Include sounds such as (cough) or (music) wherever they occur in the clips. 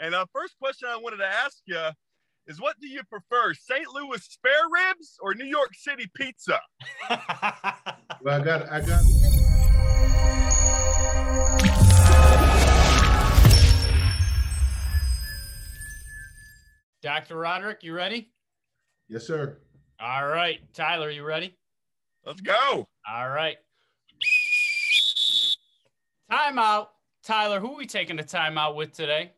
And uh, first question I wanted to ask you is what do you prefer, St. Louis spare ribs or New York City pizza? (laughs) well, I got, I got. Dr. Roderick, you ready? Yes, sir. All right. Tyler, you ready? Let's go. All right. Timeout. Tyler, who are we taking the timeout with today?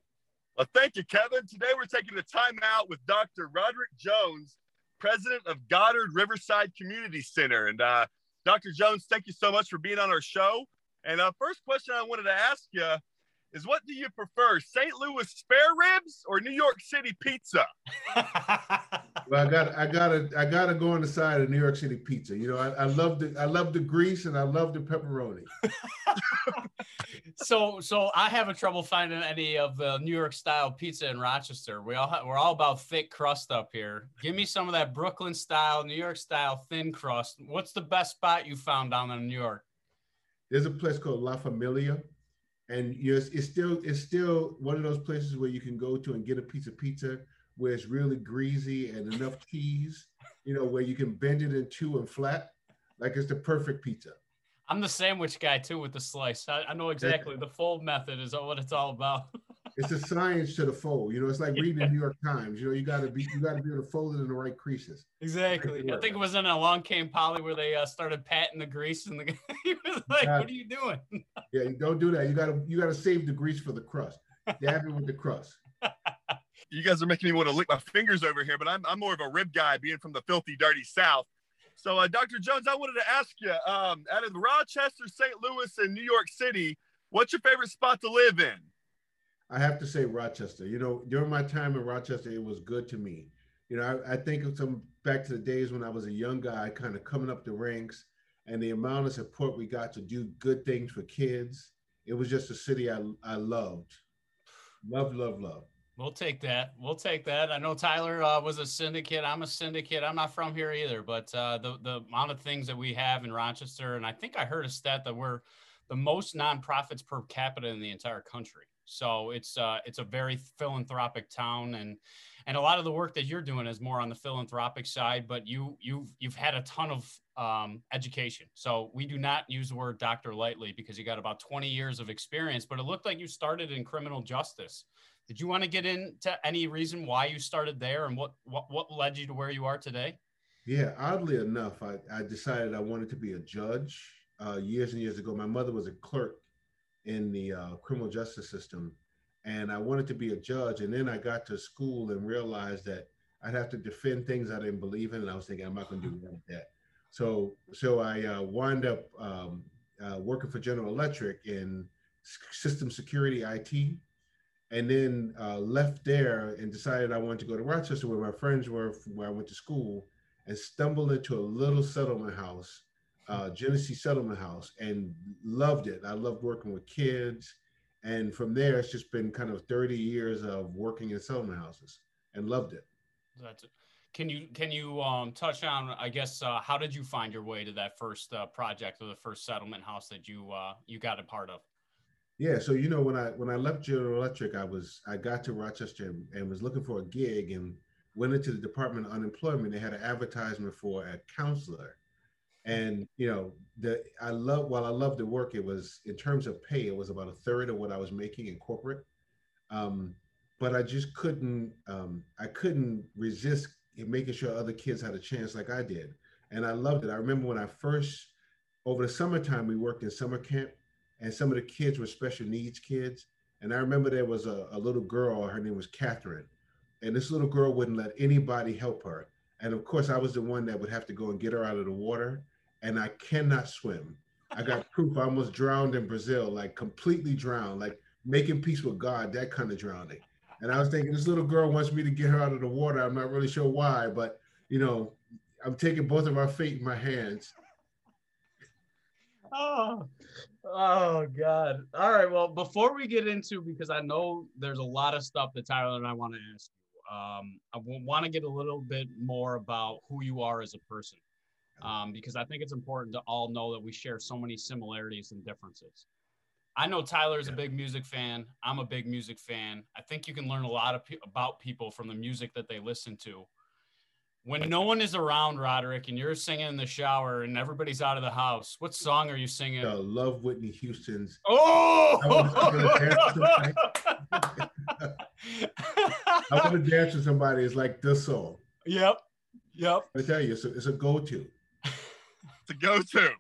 Well, thank you, Kevin. Today we're taking the time out with Dr. Roderick Jones, president of Goddard Riverside Community Center. And uh, Dr. Jones, thank you so much for being on our show. And uh, first question I wanted to ask you is what do you prefer, St. Louis spare ribs or New York City pizza? (laughs) well, I got I gotta I gotta go on the side of New York City pizza. You know, I, I love the I love the grease and I love the pepperoni. (laughs) so so I have a trouble finding any of the New York style pizza in Rochester. We all have, we're all about thick crust up here. Give me some of that Brooklyn style, New York style thin crust. What's the best spot you found down in New York? There's a place called La Familia and you know, it's, it's, still it's still one of those places where you can go to and get a piece of pizza where it's really greasy and enough cheese, you know, where you can bend it in two and flat, like it's the perfect pizza. I'm the sandwich guy too with the slice. I, I know exactly the fold method is what it's all about. (laughs) it's a science to the fold. You know, it's like reading the New York Times. You know, you gotta be you gotta be able to fold it in the right creases. Exactly. I think it was in Along Came Polly where they uh, started patting the grease and the (laughs) he was like, "What are you doing?" yeah, don't do that. You gotta you gotta save the grease for the crust. Dab it with the crust. You guys are making me want to lick my fingers over here, but I'm I'm more of a rib guy, being from the filthy, dirty South. So, uh, Dr. Jones, I wanted to ask you, um, out of Rochester, St. Louis, and New York City, what's your favorite spot to live in? I have to say Rochester. You know, during my time in Rochester, it was good to me. You know, I, I think of some back to the days when I was a young guy, kind of coming up the ranks, and the amount of support we got to do good things for kids. It was just a city I, I loved. Love, love, love. We'll take that. We'll take that. I know Tyler uh, was a syndicate. I'm a syndicate. I'm not from here either, but uh, the the amount of things that we have in Rochester, and I think I heard a stat that we're the most nonprofits per capita in the entire country. So it's uh, it's a very philanthropic town, and and a lot of the work that you're doing is more on the philanthropic side. But you you've you've had a ton of um, education. So we do not use the word doctor lightly because you got about 20 years of experience. But it looked like you started in criminal justice. Did you want to get into any reason why you started there and what what what led you to where you are today? Yeah, oddly enough, I, I decided I wanted to be a judge uh, years and years ago. My mother was a clerk in the uh, criminal justice system. And I wanted to be a judge. And then I got to school and realized that I'd have to defend things I didn't believe in. And I was thinking, I'm not going to do that. So, so I uh, wound up um, uh, working for General Electric in system security IT. And then uh, left there and decided I wanted to go to Rochester where my friends were, where I went to school, and stumbled into a little settlement house uh, Genesee Settlement House and loved it. I loved working with kids. And from there, it's just been kind of 30 years of working in settlement houses and loved it. That's it. Can you can you um, touch on I guess uh, how did you find your way to that first uh, project or the first settlement house that you uh, you got a part of? Yeah, so you know when I when I left General Electric, I was I got to Rochester and, and was looking for a gig and went into the Department of Unemployment. They had an advertisement for a counselor, and you know the i love while i love the work it was in terms of pay it was about a third of what i was making in corporate. Um, but i just couldn't um, i couldn't resist making sure other kids had a chance like i did. And i loved it. I remember when i first over the summertime we worked in summer camp and some of the kids were special needs kids. And i remember there was a, a little girl her name was catherine. And this little girl wouldn't let anybody help her. And of course i was the one that would have to go and get her out of the water and I cannot swim. I got (laughs) proof. I almost drowned in Brazil, like completely drowned, like making peace with God, that kind of drowning. And I was thinking, this little girl wants me to get her out of the water. I'm not really sure why, but you know, I'm taking both of our fate in my hands. (laughs) Oh, oh God. All right. Well, before we get into, because I know there's a lot of stuff that Tyler and I want to ask you. Um, I want to get a little bit more about who you are as a person um, because I think it's important to all know that we share so many similarities and differences. I know Tyler's yeah. a big music fan. I'm a big music fan. I think you can learn a lot of pe- about people from the music that they listen to. When no one is around, Roderick, and you're singing in the shower and everybody's out of the house, what song are you singing? I love Whitney Houston's. Oh! I want to (laughs) dance with somebody. It's like this song. Yep. Yep. I tell you, it's a, it's a go-to. It's a go-to.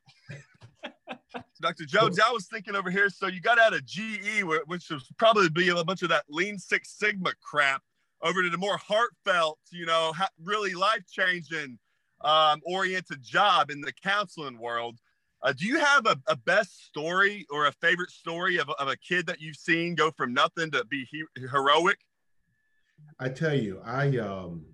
Dr. Jones, I was thinking over here. So you got out of GE, which was probably be a bunch of that Lean Six Sigma crap, over to the more heartfelt, you know, really life-changing, um, oriented job in the counseling world. Uh, do you have a, a, best story or a favorite story of, of a kid that you've seen go from nothing to be he- heroic? I tell you, I um,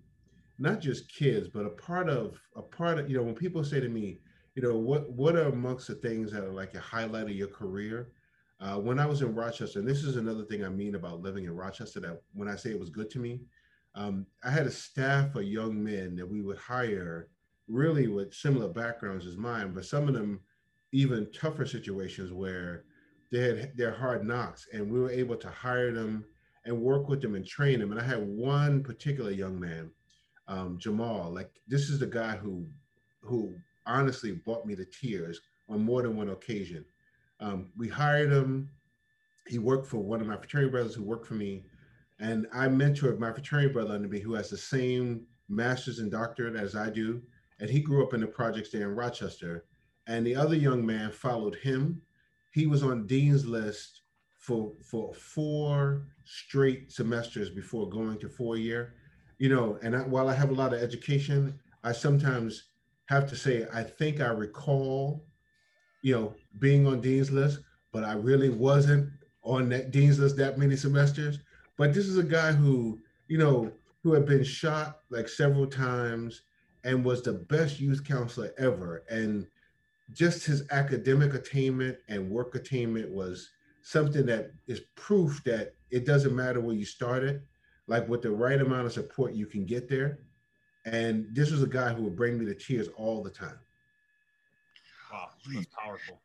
not just kids, but a part of a part of you know when people say to me, you know, what what are amongst the things that are like a highlight of your career? Uh, when I was in Rochester, and this is another thing I mean about living in Rochester, that when I say it was good to me, um, I had a staff of young men that we would hire, really with similar backgrounds as mine, but some of them even tougher situations where they had their hard knocks, and we were able to hire them and work with them and train them. And I had one particular young man, um, Jamal. Like this is the guy who who honestly brought me to tears on more than one occasion. Um, we hired him. He worked for one of my fraternity brothers who worked for me. And I mentored my fraternity brother under me who has the same master's and doctorate as I do. And he grew up in the projects there in Rochester. And the other young man followed him. He was on Dean's list for, for four straight semesters before going to four year. You know, and I, while I have a lot of education, I sometimes have to say, I think I recall, you know, being on Dean's list, but I really wasn't on that Dean's list that many semesters. But this is a guy who, you know, who had been shot like several times and was the best youth counselor ever. And just his academic attainment and work attainment was something that is proof that it doesn't matter where you started. Like with the right amount of support, you can get there. And this was a guy who would bring me to tears all the time. Wow, that's powerful.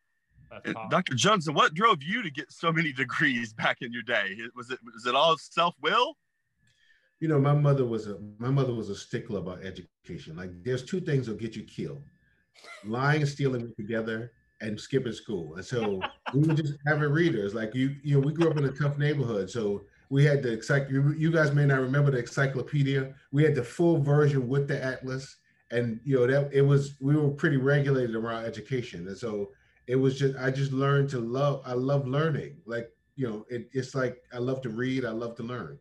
That's powerful. Dr. Johnson, what drove you to get so many (laughs) degrees back in your day? Was it was it all self will? You know, my mother was a my mother was a stickler about education. Like, there's two things that'll get you killed: lying and stealing together, and skipping school. And so (laughs) we were just avid readers. Like you, you know, we grew up in a tough neighborhood, so we had the you, you guys may not remember the encyclopedia. We had the full version with the atlas, and you know that it was we were pretty regulated around education, and so it was just I just learned to love. I love learning. Like you know, it, it's like I love to read. I love to learn.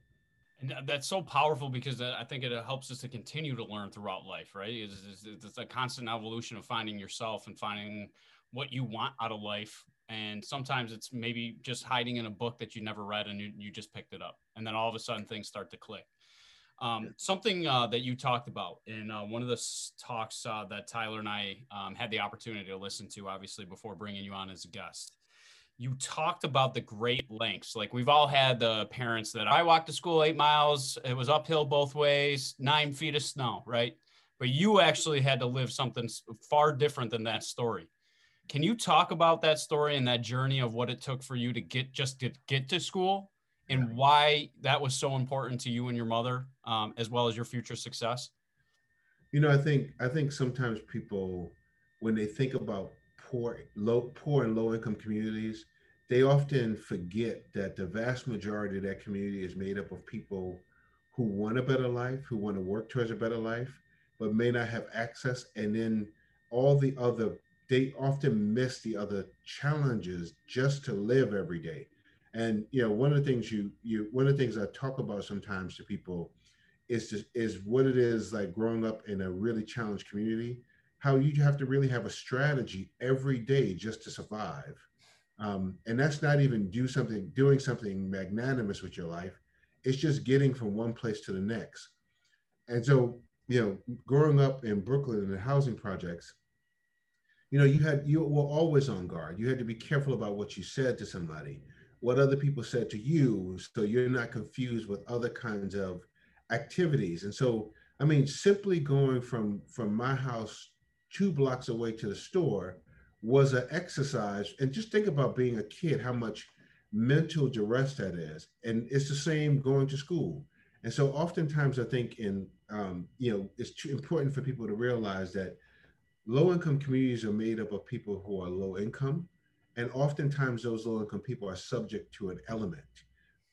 And that's so powerful because I think it helps us to continue to learn throughout life, right? It's, it's, it's a constant evolution of finding yourself and finding what you want out of life and sometimes it's maybe just hiding in a book that you never read and you, you just picked it up. And then all of a sudden things start to click. Um, something uh, that you talked about in uh, one of the talks uh, that tyler and i um, had the opportunity to listen to obviously before bringing you on as a guest you talked about the great lengths. Like we've all had the parents that i walked to school eight miles. It was uphill both ways nine feet of snow right? But you actually had to live something far different than that story can you talk about that story and that journey of what it took for you to get just to get to school? And why that was so important to you and your mother, um, as well as your future success? You know, I think I think sometimes people, when they think about poor, low, poor and low income communities, they often forget that the vast majority of that community is made up of people who want a better life, who want to work towards a better life, but may not have access, and then all the other they often miss the other challenges just to live every day. And you know, one of the things you you one of the things I talk about sometimes to people is just is what it is like growing up in a really challenged community. How you have to really have a strategy every day just to survive. Um, and that's not even do something doing something magnanimous with your life. It's just getting from one place to the next. And so, you know, growing up in Brooklyn in the housing projects, you know, you had you were always on guard. You had to be careful about what you said to somebody, what other people said to you, so you're not confused with other kinds of activities. And so, I mean, simply going from from my house two blocks away to the store was an exercise. And just think about being a kid, how much mental duress that is. And it's the same going to school. And so oftentimes I think in, um, you know, it's important for people to realize that low income communities are made up of people who are low income. And oftentimes those low income people are subject to an element.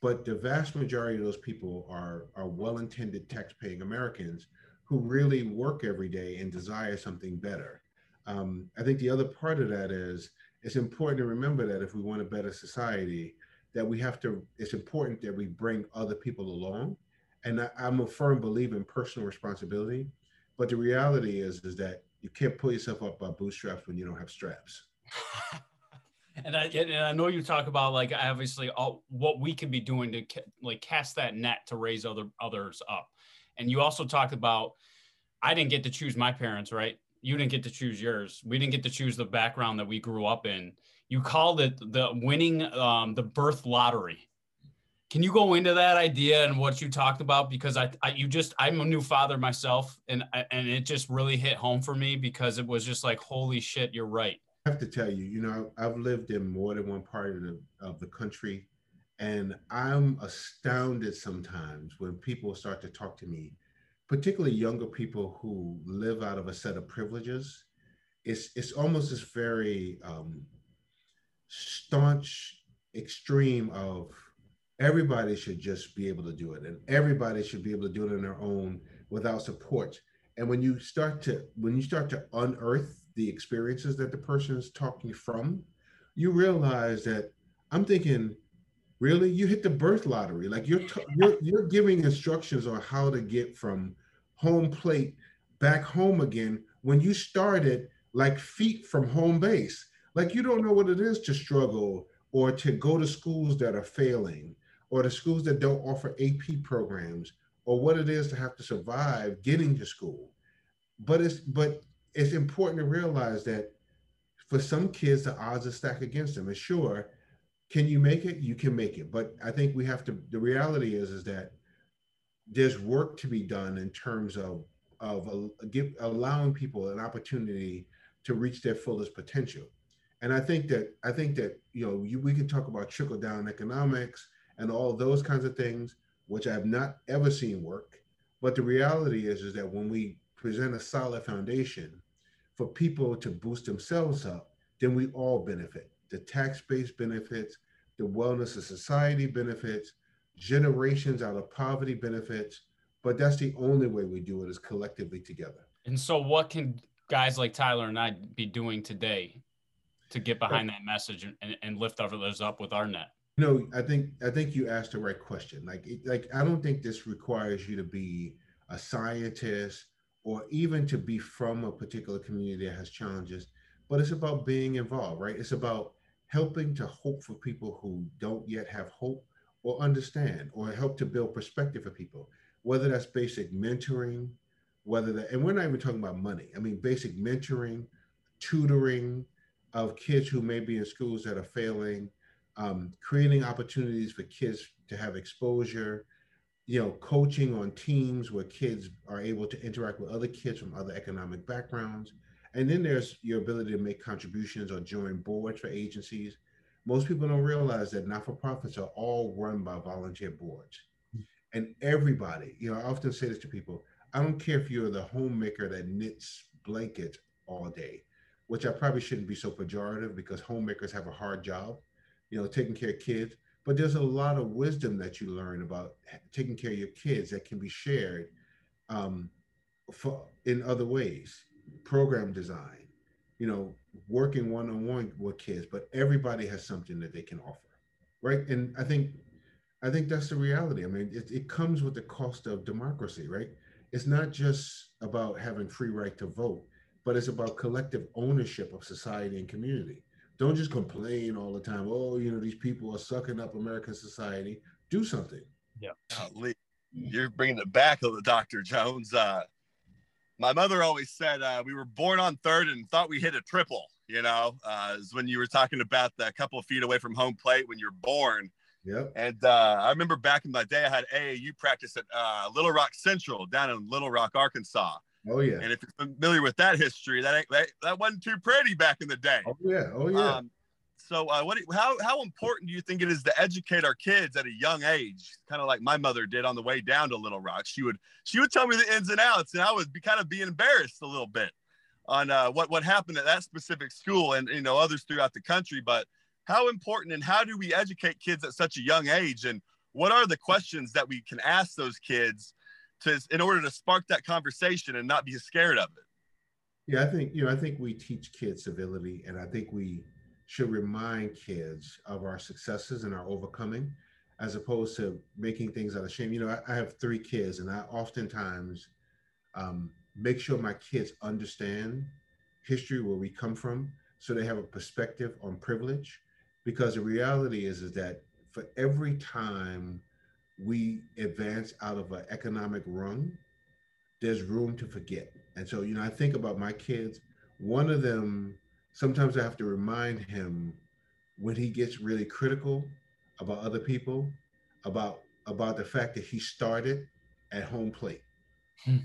But the vast majority of those people are, are well intended tax paying Americans who really work every day and desire something better. Um, I think the other part of that is it's important to remember that if we want a better society, that we have to, it's important that we bring other people along. And I, I'm a firm believer in personal responsibility. But the reality is, is that you can't pull yourself up by bootstraps when you don't have straps. (laughs) and I and I know you talk about like obviously all what we can be doing to like cast that net to raise other others up. And you also talked about I didn't get to choose my parents, right? you didn't get to choose yours. We didn't get to choose the background that we grew up in. You called it the winning um, the birth lottery. Can you go into that idea and what you talked about? Because I, I, you just, I'm a new father myself, and and it just really hit home for me because it was just like, holy shit, you're right. I have to tell you, you know, I've lived in more than one part of the of the country, and I'm astounded sometimes when people start to talk to me particularly younger people who live out of a set of privileges, it's it's almost this very um, staunch extreme of everybody should just be able to do it, and everybody should be able to do it on their own without support. And when you start to when you start to unearth the experiences that the person is talking from, you realize that I'm thinking really? You hit the birth lottery. Like you're t- you're, you're giving instructions on how to get from home plate back home again when you started like feet from home base. Like you don't know what it is to struggle or to go to schools that are failing or the schools that don't offer ap programs or what it is to have to survive getting to school but it's but it's important to realize that for some kids the odds are stacked against them and sure can you make it? You can make it. But I think we have to, the reality is, is that there's work to be done in terms of, of uh, give, allowing people an opportunity to reach their fullest potential. And I think that, I think that, you know, you, we can talk about trickle down economics and all those kinds of things, which I've not ever seen work. But the reality is, is that when we present a solid foundation for people to boost themselves up, then we all benefit the tax base benefits, the wellness of society benefits, generations out of poverty benefits. But that's the only way we do it is collectively together. And so, what can guys like Tyler and I be doing today to get behind that message and, and lift others up with our net? You know, I think I think you asked the right question. Like, like I don't think this requires you to be a scientist or even to be from a particular community that has challenges, but it's about being involved, right? It's about helping to hope for people who don't yet have hope or understand or help to build perspective for people whether that's basic mentoring whether that and we're not even talking about money i mean basic mentoring tutoring of kids who may be in schools that are failing um, creating opportunities for kids to have exposure you know coaching on teams where kids are able to interact with other kids from other economic backgrounds and then there's your ability to make contributions or join boards for agencies. Most people don't realize that not for profits are all run by volunteer boards. And everybody, you know, I often say this to people I don't care if you're the homemaker that knits blankets all day, which I probably shouldn't be so pejorative because homemakers have a hard job, you know, taking care of kids. But there's a lot of wisdom that you learn about taking care of your kids that can be shared um, for, in other ways program design, you know, working one on one with kids, but everybody has something that they can offer, right? And I think, I think that's the reality. I mean, it, it comes with the cost of democracy, right? It's not just about having free right to vote, but it's about collective ownership of society and community. Don't just complain all the time. Oh, you know, these people are sucking up American society. Do something. Yeah. You're bringing it back, of the Dr. Jones. Uh, my mother always said uh, we were born on third and thought we hit a triple. You know, uh, is when you were talking about the couple of feet away from home plate when you're born. Yep. And uh, I remember back in my day, I had AAU practice at uh, Little Rock Central down in Little Rock, Arkansas. Oh yeah. And if you're familiar with that history, that that, that wasn't too pretty back in the day. Oh yeah. Oh yeah. Um, so, uh, what? How how important do you think it is to educate our kids at a young age? Kind of like my mother did on the way down to Little Rock. She would she would tell me the ins and outs, and I would be kind of be embarrassed a little bit on uh, what what happened at that specific school and you know others throughout the country. But how important and how do we educate kids at such a young age? And what are the questions that we can ask those kids to in order to spark that conversation and not be scared of it? Yeah, I think you know I think we teach kids civility, and I think we should remind kids of our successes and our overcoming as opposed to making things out of shame. You know, I, I have three kids, and I oftentimes um, make sure my kids understand history, where we come from, so they have a perspective on privilege. Because the reality is, is that for every time we advance out of an economic rung, there's room to forget. And so, you know, I think about my kids. One of them sometimes I have to remind him when he gets really critical about other people, about about the fact that he started at home plate. Hmm.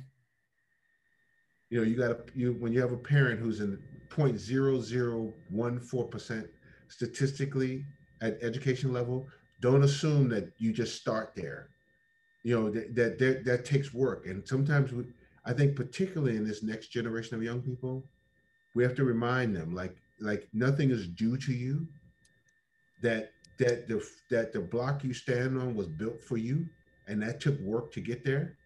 You know, you got to you when you have a parent who's in 0.0014% statistically at education level, don't assume that you just start there. You know, that that that, that takes work. And sometimes we, I think particularly in this next generation of young people, we have to remind them like like nothing is due to you that that the that the block you stand on was built for you and that took work to get there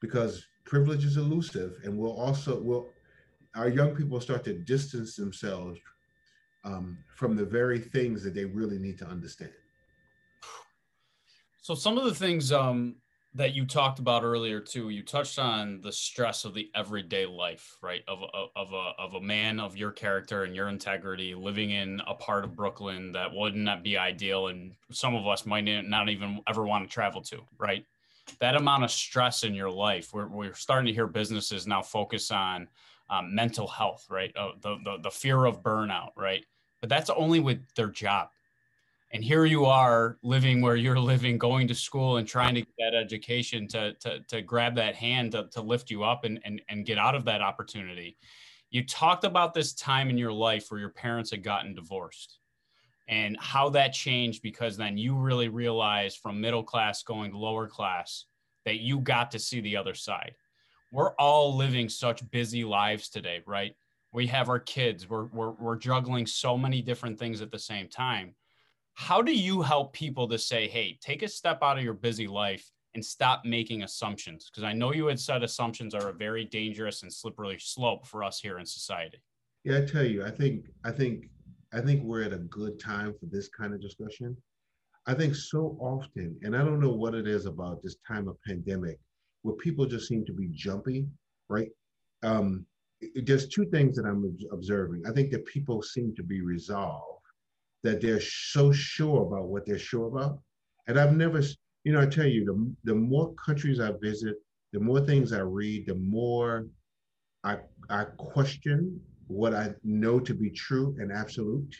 because privilege is elusive and we'll also will our young people start to distance themselves um, from the very things that they really need to understand so some of the things um, that you talked about earlier too you touched on the stress of the everyday life right? Of a, of a of a man of your character and your integrity living in a part of brooklyn that would not be ideal and some of us might not even ever want to travel to right? That amount of stress in your life we're, we're starting to hear businesses now focus on um, mental health right? Uh, the, the the fear of burnout right? But that's only with their job and here you are living where you're living going to school and trying to get that education to, to, to grab that hand to, to lift you up and, and, and get out of that opportunity. You talked about this time in your life where your parents had gotten divorced and how that changed because then you really realized from middle class going to lower class that you got to see the other side. We're all living such busy lives today right? We have our kids. We're, we're, we're juggling so many different things at the same time how do you help people to say, hey, take a step out of your busy life and stop making assumptions? Because I know you had said assumptions are a very dangerous and slippery slope for us here in society. Yeah, I tell you, I think, I think, I think we're at a good time for this kind of discussion. I think so often, and I don't know what it is about this time of pandemic, where people just seem to be jumpy, right? Um, there's two things that I'm observing. I think that people seem to be resolved that they're so sure about what they're sure about. And I've never, you know, I tell you, the, the more countries I visit, the more things I read, the more I, I question what I know to be true and absolute,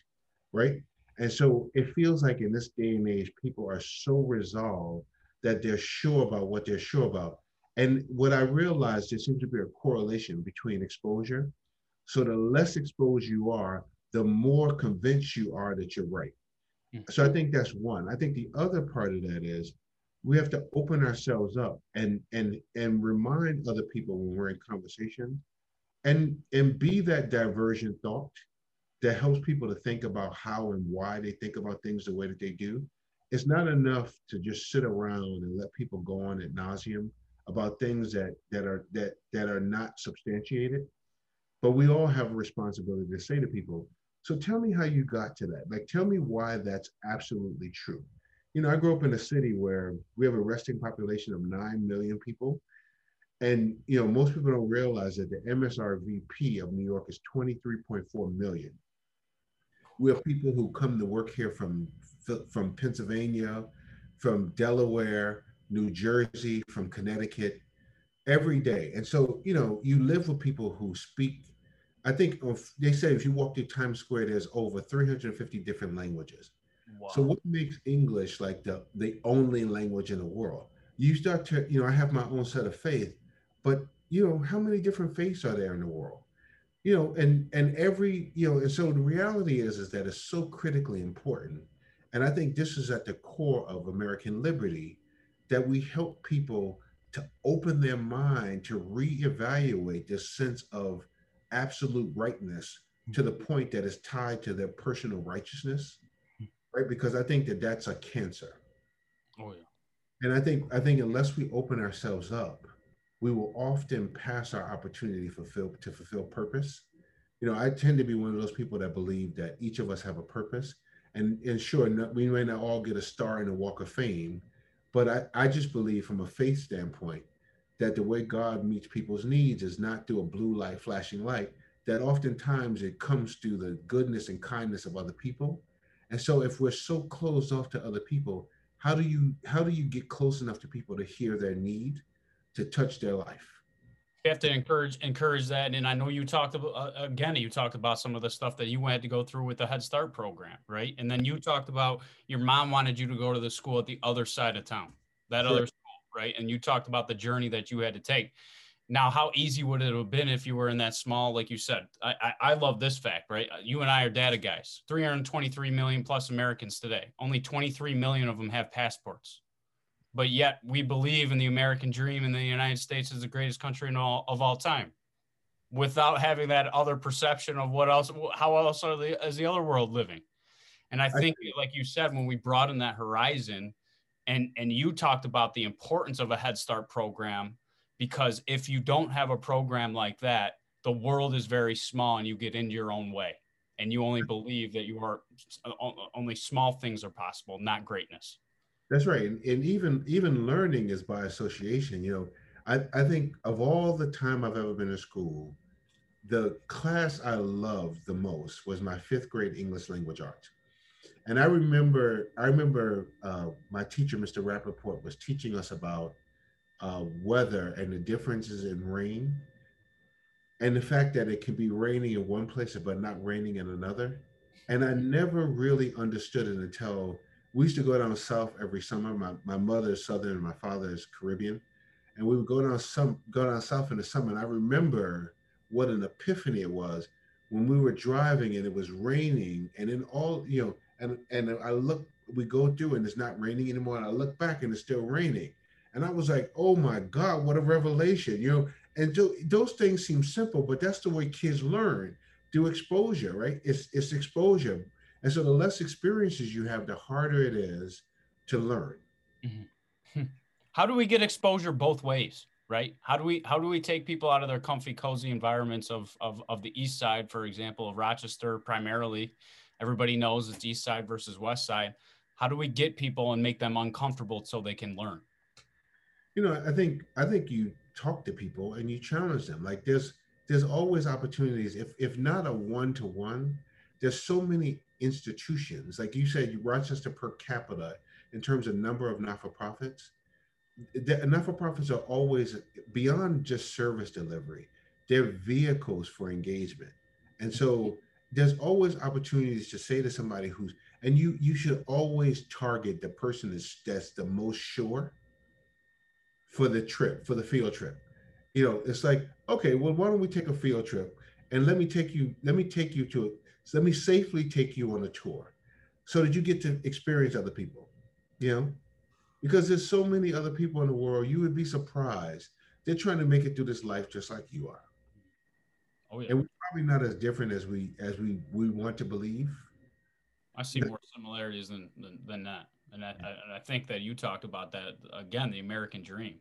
right? And so it feels like in this day and age, people are so resolved that they're sure about what they're sure about. And what I realized, there seems to be a correlation between exposure. So the less exposed you are, the more convinced you are that you're right. Mm-hmm. So I think that's one. I think the other part of that is we have to open ourselves up and and and remind other people when we're in conversation and and be that diversion thought that helps people to think about how and why they think about things the way that they do. It's not enough to just sit around and let people go on at nauseum about things that that are that that are not substantiated. But we all have a responsibility to say to people, so tell me how you got to that. Like, tell me why that's absolutely true. You know, I grew up in a city where we have a resting population of 9 million people. And, you know, most people don't realize that the MSRVP of New York is 23.4 million. We have people who come to work here from, from Pennsylvania, from Delaware, New Jersey, from Connecticut every day. And so, you know, you live with people who speak I think if, they say if you walk through Times Square, there's over 350 different languages. Wow. So what makes English like the the only language in the world? You start to, you know, I have my own set of faith, but you know, how many different faiths are there in the world? You know, and and every, you know, and so the reality is is that it's so critically important. And I think this is at the core of American liberty that we help people to open their mind to reevaluate this sense of absolute rightness to the point that is tied to their personal righteousness right? Because i think that that's a cancer. Oh yeah. And i think i think unless we open ourselves up we will often pass our opportunity fulfill, to fulfill purpose. You know i tend to be one of those people that believe that each of us have a purpose. And and sure we may not all get a star in the walk of fame but I, I just believe from a faith standpoint that the way God meets people's needs is not through a blue light, flashing light, that oftentimes it comes through the goodness and kindness of other people. And so if we're so closed off to other people, how do you how do you get close enough to people to hear their need, to touch their life? You have to encourage encourage that, and I know you talked about uh, again. You talked about some of the stuff that you had to go through with the Head Start program, right? And then you talked about your mom wanted you to go to the school at the other side of town, that sure. other right? And you talked about the journey that you had to take. Now, how easy would it have been if you were in that small, like you said? I, I, I love this fact, right? You and I are data guys. 323 million plus Americans today. Only 23 million of them have passports but yet we believe in the American dream and the United States is the greatest country in all of all time without having that other perception of what else how else are the is the other world living and i think like you said when we broaden that horizon and and you talked about the importance of a head start program because if you don't have a program like that the world is very small and you get into your own way and you only believe that you are only small things are possible not greatness that's right. And, and even even learning is by association. You know, I, I think of all the time I've ever been in school, the class I loved the most was my fifth grade English language arts. And I remember, I remember uh, my teacher, Mr. Rappaport, was teaching us about uh, weather and the differences in rain, and the fact that it can be raining in one place but not raining in another. And I never really understood it until we used to go down south every summer. My, my mother is Southern and my father is Caribbean. And we would go down some go down south in the summer. And I remember what an epiphany it was when we were driving and it was raining and then all, you know, and and I look, we go through and it's not raining anymore. And I look back and it's still raining. And I was like, oh my God, what a revelation, you know. And those things seem simple, but that's the way kids learn through exposure, right? It's it's exposure and so the less experiences you have, the harder it is to learn. Mm-hmm. (laughs) How do we get exposure both ways? Right? How do we how do we take people out of their comfy, cozy environments of of, of the east side, for example, of Rochester primarily? Everybody knows it's east side versus west side. How do we get people and make them uncomfortable so they can learn? You know, I think I think you talk to people and you challenge them. Like there's there's always opportunities, if if not a one to one, there's so many institutions, like you said, Rochester per capita, in terms of number of not-for-profits, the not-for-profits are always beyond just service delivery. They're vehicles for engagement, and so there's always opportunities to say to somebody who's and you you should always target the person that's that's the most sure for the trip for the field trip you know it's like okay well why don't we take a field trip and let me take you let me take you to let me safely take you on a tour so that you get to experience other people, you know? Because there's so many other people in the world, you would be surprised. They're trying to make it through this life just like you are. Oh yeah. And we're probably not as different as we as we we want to believe. I see more similarities than than, than that. And I, I, I think that you talked about that again, the American dream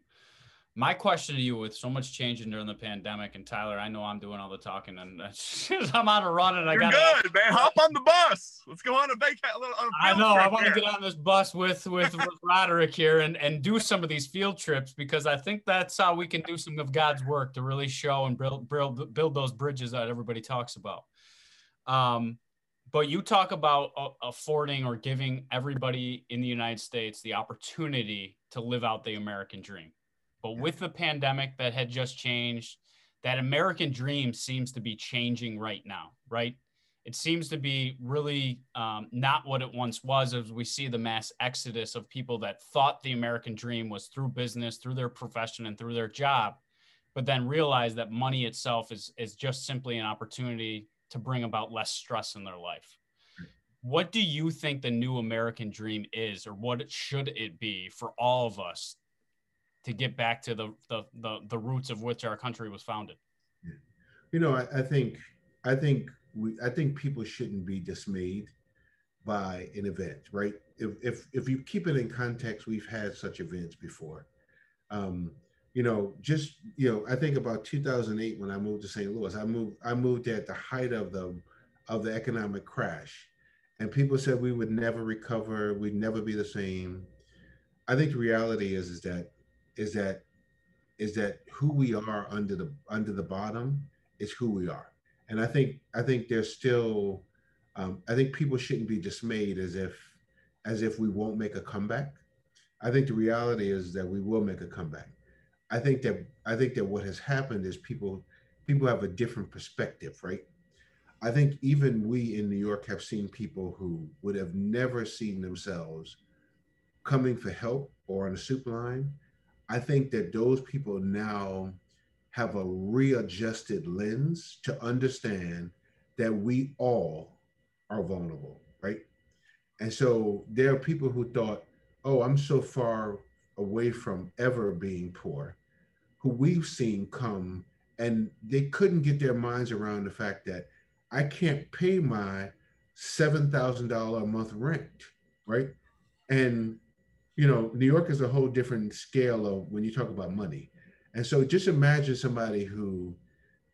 my question to you with so much changing during the pandemic and tyler i know i'm doing all the talking and (laughs) i'm on a run and i got good man. Hop on the bus. Let's go on a vacation i know i want to get on this bus with with, with (laughs) roderick here and and do some of these field trips because i think that's how we can do some of god's work to really show and build build, build those bridges that everybody talks about. Um but you talk about affording or giving everybody in the united states the opportunity to live out the american dream but with the pandemic that had just changed, that American dream seems to be changing right now, right? It seems to be really um, not what it once was as we see the mass exodus of people that thought the American dream was through business, through their profession, and through their job. but then realize that money itself is is just simply an opportunity to bring about less stress in their life. What do you think the new American dream is, or what should it be for all of us to get back to the the the, the roots of which our country was founded? You know, I, I think I think we I think people shouldn't be dismayed by an event, right? If if if you keep it in context, we've had such events before. Um, you know, just you know, I think about 2008 when I moved to St. Louis. I moved I moved at the height of the of the economic crash, and people said we would never recover, we'd never be the same. I think the reality is is that is that is that who we are under the under the bottom is who we are. And i think i think there's still um, i think people shouldn't be dismayed as if as if we won't make a comeback. I think the reality is that we will make a comeback. I think that i think that what has happened is people people have a different perspective right? I think even we in new york have seen people who would have never seen themselves coming for help or on a soup line I think that those people now have a readjusted lens to understand that we all are vulnerable, right? And so there are people who thought, oh, I'm so far away from ever being poor, who we've seen come and they couldn't get their minds around the fact that I can't pay my $7,000 a month rent, right? And you know, New York is a whole different scale of when you talk about money. And so just imagine somebody who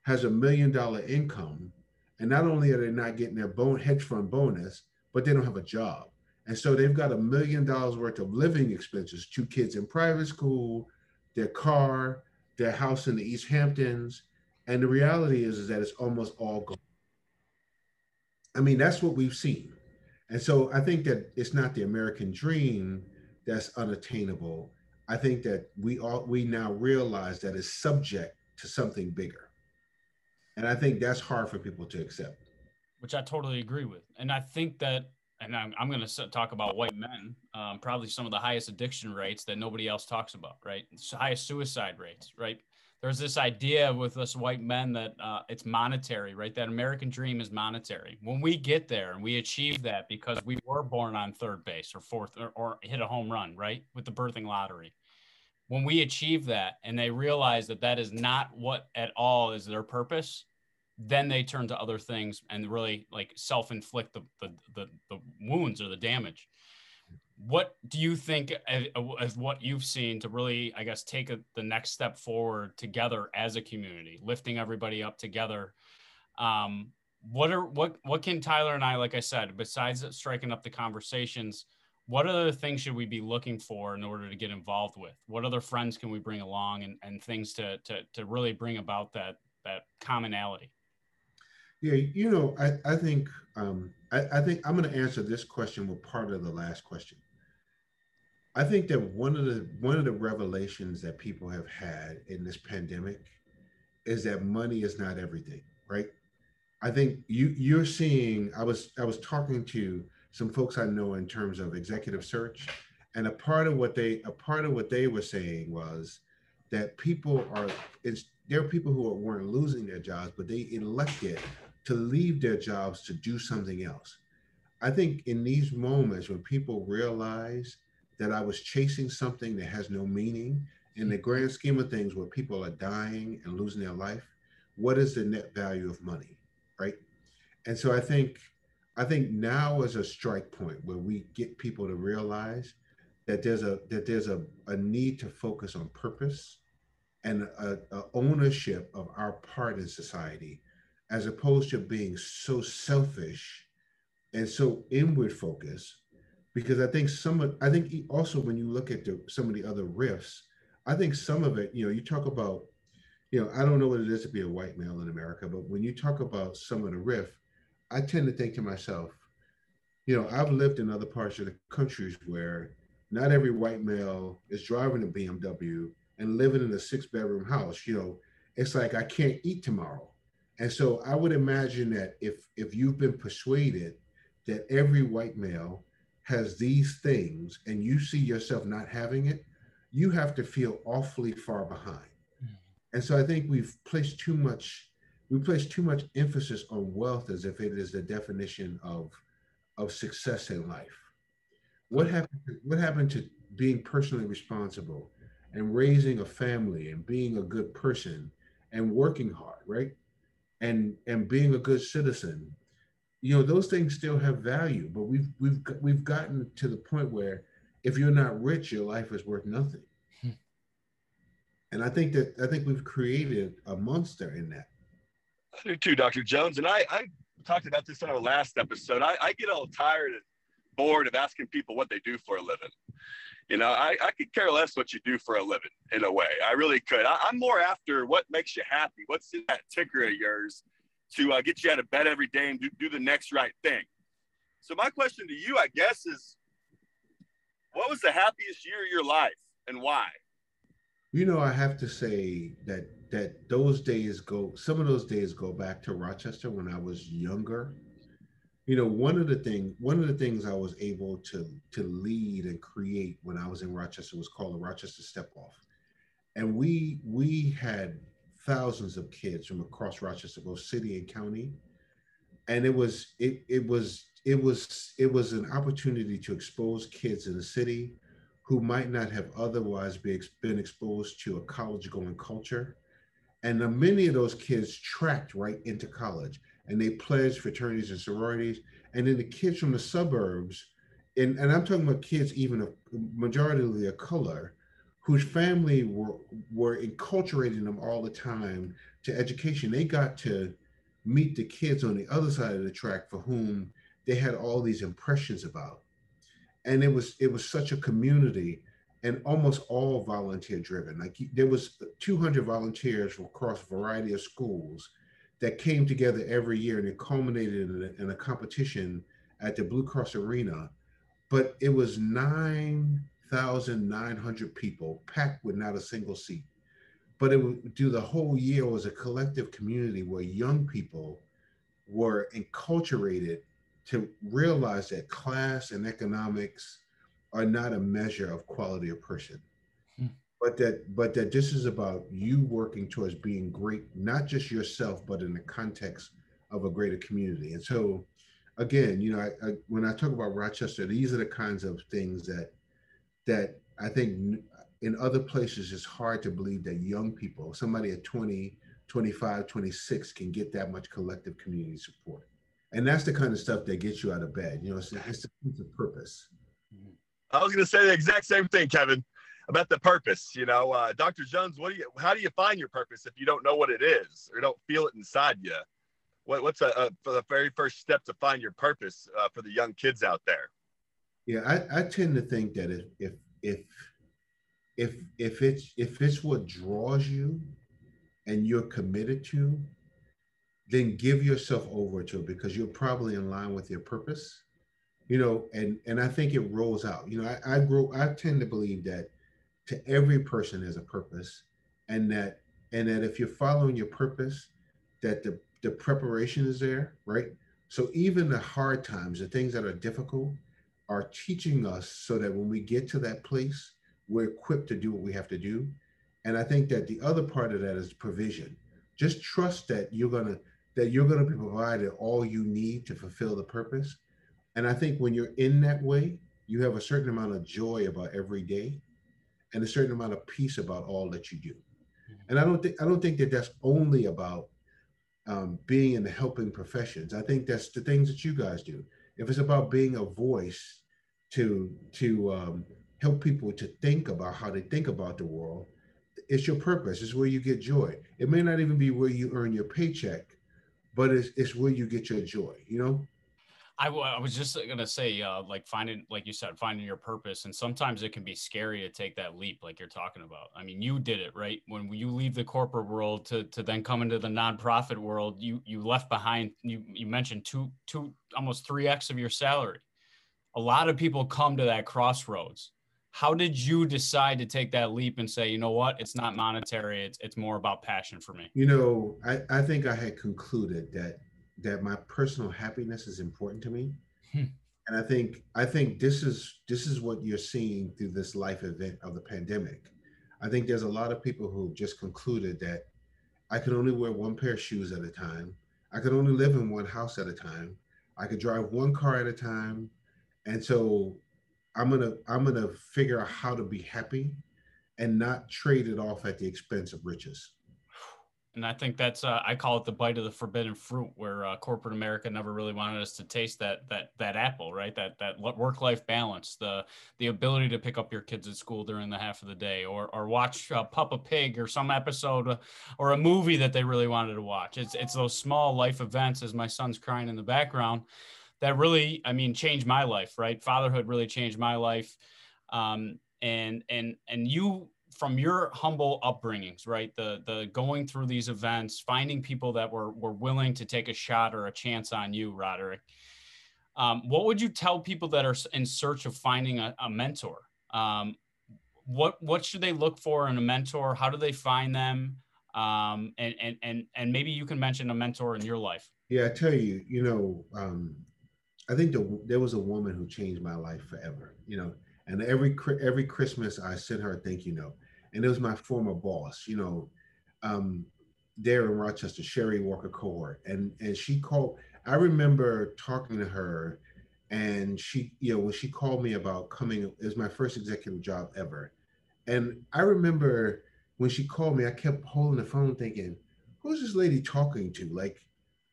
has a million dollar income, and not only are they not getting their hedge fund bonus, but they don't have a job. And so they've got a million dollars worth of living expenses, two kids in private school, their car, their house in the East Hamptons. And the reality is, is that it's almost all gone. I mean, that's what we've seen. And so I think that it's not the American dream that's unattainable, I think that we all we now realize that it's subject to something bigger. And I think that's hard for people to accept. Which I totally agree with. And I think that, and I'm, I'm going to talk about white men, um, probably some of the highest addiction rates that nobody else talks about, right? Highest suicide rates, right? There's this idea with us white men that uh, it's monetary, right? That American dream is monetary. When we get there and we achieve that because we were born on third base or fourth or, or hit a home run, right? With the birthing lottery. When we achieve that and they realize that that is not what at all is their purpose, then they turn to other things and really like self-inflict the, the, the, the wounds or the damage what do you think as what you've seen to really i guess take a, the next step forward together as a community lifting everybody up together? Um, what are what what can tyler and i like i said besides striking up the conversations what other things should we be looking for in order to get involved with? What other friends can we bring along and, and things to, to to really bring about that that commonality? Yeah you know i i think um i, I think i'm going to answer this question with part of the last question I think that one of the one of the revelations that people have had in this pandemic is that money is not everything, right? I think you you're seeing I was I was talking to some folks I know in terms of executive search and a part of what they a part of what they were saying was that people are it's there are people who weren't losing their jobs but they elected to leave their jobs to do something else. I think in these moments when people realize that I was chasing something that has no meaning. In the grand scheme of things, where people are dying and losing their life, what is the net value of money, right? And so I think, I think now is a strike point where we get people to realize that there's a that there's a, a need to focus on purpose and a, a ownership of our part in society, as opposed to being so selfish and so inward focused because I think some of I think also when you look at the, some of the other riffs, I think some of it, you know, you talk about, you know, I don't know what it is to be a white male in America, but when you talk about some of the riff, I tend to think to myself, you know, I've lived in other parts of the countries where not every white male is driving a BMW and living in a six bedroom house. You know, it's like I can't eat tomorrow. And so I would imagine that if if you've been persuaded that every white male has these things and you see yourself not having it, you have to feel awfully far behind. Mm. And so I think we've placed too much we place too much emphasis on wealth as if it is the definition of of success in life. What happened what happened to being personally responsible and raising a family and being a good person and working hard, right? And and being a good citizen. You know, those things still have value, but we've we've we've gotten to the point where if you're not rich, your life is worth nothing. Hmm. And I think that I think we've created a monster in that. I do too, Dr. Jones. And I, I talked about this on our last episode. I, I get all tired and bored of asking people what they do for a living. You know, I, I could care less what you do for a living in a way. I really could. I, am more after what makes you happy. What's in that ticker of yours to uh, get you out of bed every day and do, do the next right thing. So, my question to you, I guess, is what was the happiest year of your life and why? You know, I have to say that that those days go some of those days go back to Rochester when I was younger. You know, one of the thing one of the things I was able to to lead and create when I was in Rochester was called the Rochester Step Off. And we we had thousands of kids from across Rochester, both city and county. And it was it it was it was it was an opportunity to expose kids in the city who might not have otherwise be, been exposed to a college going culture and many of those kids tracked right into college and they pledged fraternities and sororities. And then the kids from the suburbs, and, and I'm talking about kids even of majority of color, whose family were were enculturating them all the time to education. They got to meet the kids on the other side of the track for whom they had all these impressions about. And it was it was such a community and almost all volunteer driven. Like there was 200 volunteers from across a variety of schools that came together every year and it culminated in a, in a competition at the Blue Cross Arena. But it was 9,900 people packed with not a single seat. But it would do the whole year was a collective community where young people were enculturated to realize that class and economics are not a measure of quality of person hmm. but that but that this is about you working towards being great not just yourself but in the context of a greater community and so again you know I, I, when i talk about rochester these are the kinds of things that that i think in other places it's hard to believe that young people somebody at 20 25 26 can get that much collective community support and that's the kind of stuff that gets you out of bed you know it's, it's a sense of purpose I was going to say the exact same thing, Kevin, about the purpose. You know, uh, Dr. Jones, what do you? How do you find your purpose if you don't know what it is or don't feel it inside you? What, what's a, a the very first step to find your purpose uh, for the young kids out there? Yeah, I, I tend to think that if if if if if it's if it's what draws you and you're committed to, then give yourself over to it because you're probably in line with your purpose you know, and and I think it rolls out. You know, I, I grow. I tend to believe that to every person there's a purpose, and that and that if you're following your purpose, that the the preparation is there, right? So even the hard times, the things that are difficult, are teaching us so that when we get to that place, we're equipped to do what we have to do. And I think that the other part of that is provision. Just trust that you're gonna that you're gonna be provided all you need to fulfill the purpose and I think when you're in that way, you have a certain amount of joy about every day and a certain amount of peace about all that you do. Mm-hmm. And I don't think I don't think that that's only about um, being in the helping professions. I think that's the things that you guys do. If it's about being a voice to to um, help people to think about how they think about the world, it's your purpose. It's where you get joy. It may not even be where you earn your paycheck, but it's, it's where you get your joy. You know, I, w- I was just gonna say, uh, like finding, like you said, finding your purpose, and sometimes it can be scary to take that leap, like you're talking about. I mean, you did it, right? When you leave the corporate world to to then come into the nonprofit world, you you left behind. You you mentioned two two almost three x of your salary. A lot of people come to that crossroads. How did you decide to take that leap and say, you know what, it's not monetary, it's it's more about passion for me? You know, I I think I had concluded that that my personal happiness is important to me. Hmm. And I think I think this is this is what you're seeing through this life event of the pandemic. I think there's a lot of people who just concluded that I can only wear one pair of shoes at a time. I can only live in one house at a time. I could drive one car at a time. And so I'm gonna I'm gonna figure out how to be happy and not trade it off at the expense of riches. And I think that's uh, I call it the bite of the forbidden fruit, where uh, corporate America never really wanted us to taste that that that apple, right? That that work life balance, the the ability to pick up your kids at school during the half of the day, or or watch uh, Peppa Pig or some episode uh, or a movie that they really wanted to watch. It's it's those small life events, as my son's crying in the background, that really, I mean, changed my life. Right, fatherhood really changed my life. Um, and and and you from your humble upbringings, right? The the going through these events, finding people that were were willing to take a shot or a chance on you, Roderick. Um, what would you tell people that are in search of finding a, a mentor? Um, what what should they look for in a mentor? How do they find them? Um, and and and and maybe you can mention a mentor in your life. Yeah, I tell you, you know, um, I think the, there was a woman who changed my life forever. You know, and every every Christmas I sent her a thank you note and it was my former boss, you know, um, there in Rochester, Sherry Walker Cohort, and and she called. I remember talking to her, and she, you know, when she called me about coming, it was my first executive job ever, and I remember when she called me, I kept holding the phone, thinking, "Who's this lady talking to? Like,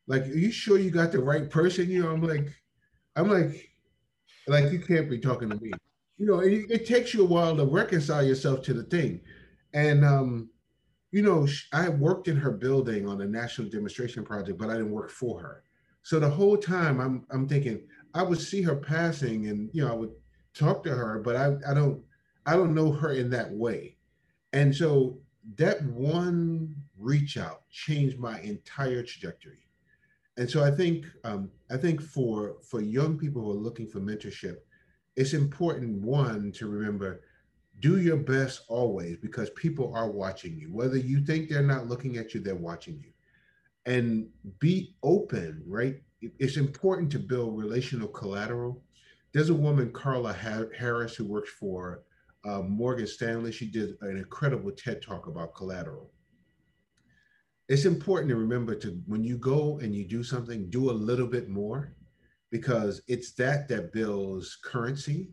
like, are you sure you got the right person?" You know, I'm like, I'm like, like you can't be talking to me you know, it, it, takes you a while to reconcile yourself to the thing. And, um, you know, I worked in her building on a national demonstration project, but I didn't work for her. So the whole time I'm, I'm thinking I would see her passing and, you know, I would talk to her, but I, I don't, I don't know her in that way. And so that one reach out changed my entire trajectory. And so I think, um, I think for, for young people who are looking for mentorship, it's important one to remember do your best always because people are watching you. Whether you think they're not looking at you they're watching you. And be open right? It's important to build relational collateral. There's a woman carla harris who works for uh, morgan stanley. She did an incredible ted talk about collateral it's important to remember to when you go and you do something do a little bit more because it's that that builds currency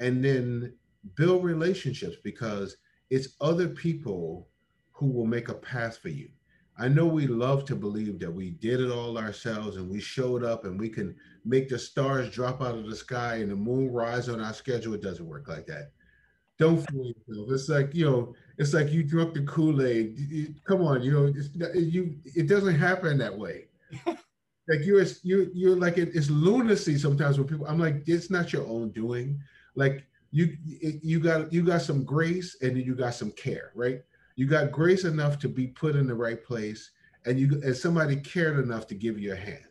and then build relationships because it's other people who will make a path for you. I know we love to believe that we did it all ourselves and we showed up and we can make the stars drop out of the sky and the moon rise on our schedule. It doesn't work like that. Don't fool yourself. It's like, you know, it's like you drunk the Kool-Aid. Come on, you know, you it doesn't happen that way. (laughs) like you're you you're like it, it's lunacy sometimes when people i'm like it's not your own doing like you you got you got some grace and then you got some care right you got grace enough to be put in the right place and you and somebody cared enough to give you a hand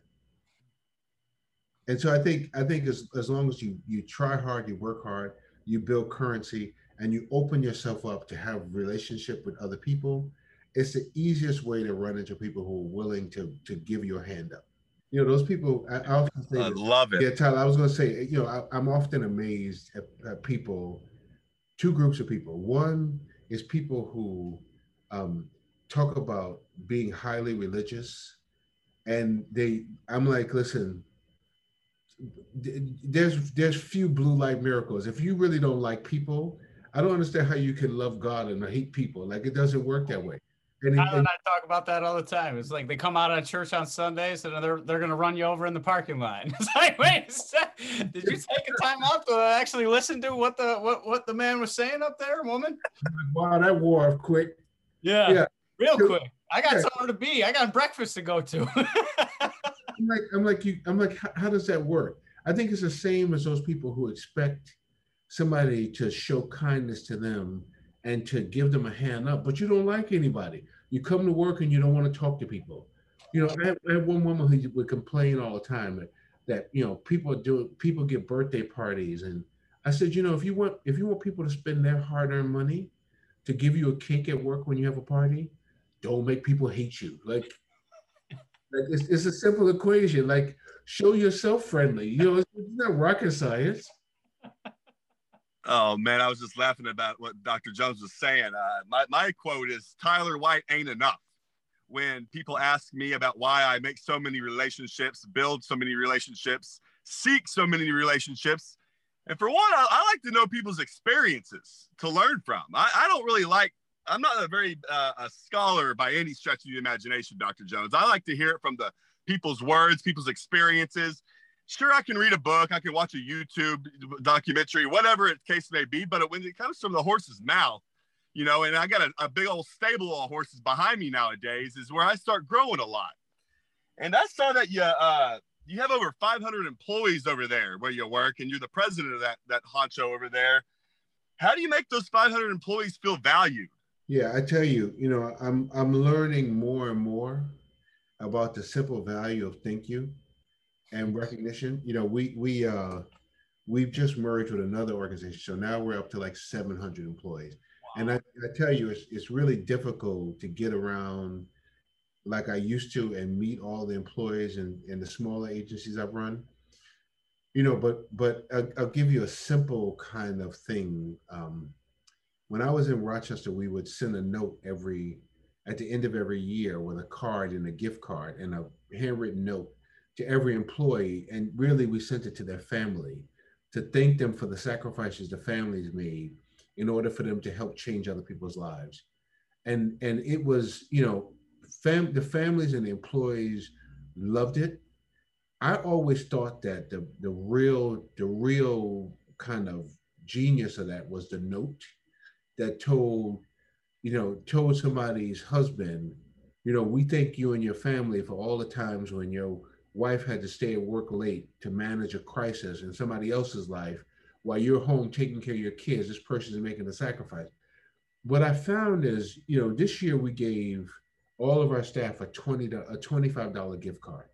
and so i think i think as, as long as you you try hard you work hard you build currency and you open yourself up to have relationship with other people it's the easiest way to run into people who are willing to to give you a hand up you know, those people. I, I often say, I love it. Yeah, Tyler. I was going to say, you know, I, am often amazed at, at, people. Two groups of people. One is people who um, talk about being highly religious, and they. I'm like, listen. There's there's few blue light miracles. If you really don't like people, I don't understand how you can love God and hate people. Like it doesn't work that way. And, and, and, I talk about that all the time. It's like they come out of church on Sundays and they're they're gonna run you over in the parking lot. (laughs) It's like, wait, did you take a time out to actually listen to what the what what the man was saying up there, woman? Wow, that wore off quick. Yeah, yeah, real quick. I got yeah. somewhere to be. I got breakfast to go to. (laughs) I'm like, I'm like you. I'm like, how, how does that work? I think it's the same as those people who expect somebody to show kindness to them and to give them a hand up, but you don't like anybody. You come to work and you don't want to talk to people. You know, I had, I had one woman who would complain all the time that, that you know people do people get birthday parties, and I said, you know, if you want if you want people to spend their hard-earned money to give you a cake at work when you have a party, don't make people hate you. Like, like it's, it's a simple equation. Like, show yourself friendly. You know, it's, not rocket science. Oh man, I was just laughing about what Dr. Jones was saying. Uh, my my quote is Tyler White ain't enough. When people ask me about why I make so many relationships, build so many relationships, seek so many relationships, and for one, I, I like to know people's experiences to learn from. I, I don't really like. I'm not a very uh, a scholar by any stretch of the imagination, Dr. Jones. I like to hear it from the people's words, people's experiences, sure I can read a book, I can watch a YouTube documentary, whatever the case may be, but when it comes from the horse's mouth, you know, and I got a, a big old stable of horses behind me nowadays, is where I start growing a lot. And I saw that you uh, you have over 500 employees over there where you work, and you're the president of that that honcho over there. How do you make those 500 employees feel valued? Yeah, I tell you, you know, I'm I'm learning more and more about the simple value of thank you and recognition. You know, we we uh we've just merged with another organization, so now we're up to like 700 employees. Wow. And I, I tell you, it's it's really difficult to get around like I used to and meet all the employees and in the smaller agencies I've run. You know, but but I'll, I'll give you a simple kind of thing. Um, when I was in Rochester, we would send a note every at the end of every year with a card and a gift card and a handwritten note to every employee. And really, we sent it to their family to thank them for the sacrifices the families made in order for them to help change other people's lives. And and it was, you know, fam- the families and the employees loved it. I always thought that the the real the real kind of genius of that was the note that told you know, told somebody's husband, you know, we thank you and your family for all the times when your wife had to stay at work late to manage a crisis in somebody else's life while you're home taking care of your kids. This person is making a sacrifice. What I found is, you know, this year we gave all of our staff a twenty a twenty five dollar gift card,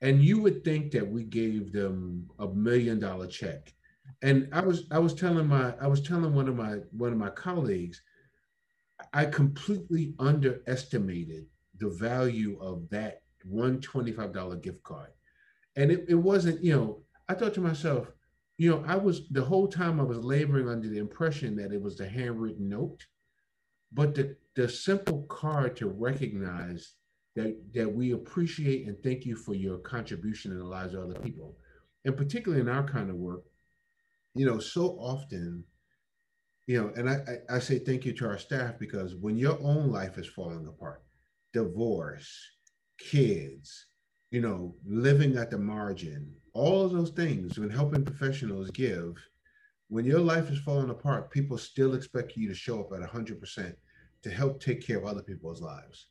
and you would think that we gave them a million dollar check. And I was I was telling my I was telling one of my one of my colleagues I completely underestimated the value of that one $25 gift card. And it, it wasn't, you know, I thought to myself, you know, I was the whole time I was laboring under the impression that it was the handwritten note, but the, the simple card to recognize that, that we appreciate and thank you for your contribution in the lives of other people. And particularly in our kind of work, you know, so often you know, and I, I, say thank you to our staff because when your own life is falling apart, divorce, kids, you know, living at the margin, all of those things, when helping professionals give, when your life is falling apart, people still expect you to show up at 100% to help take care of other people's lives.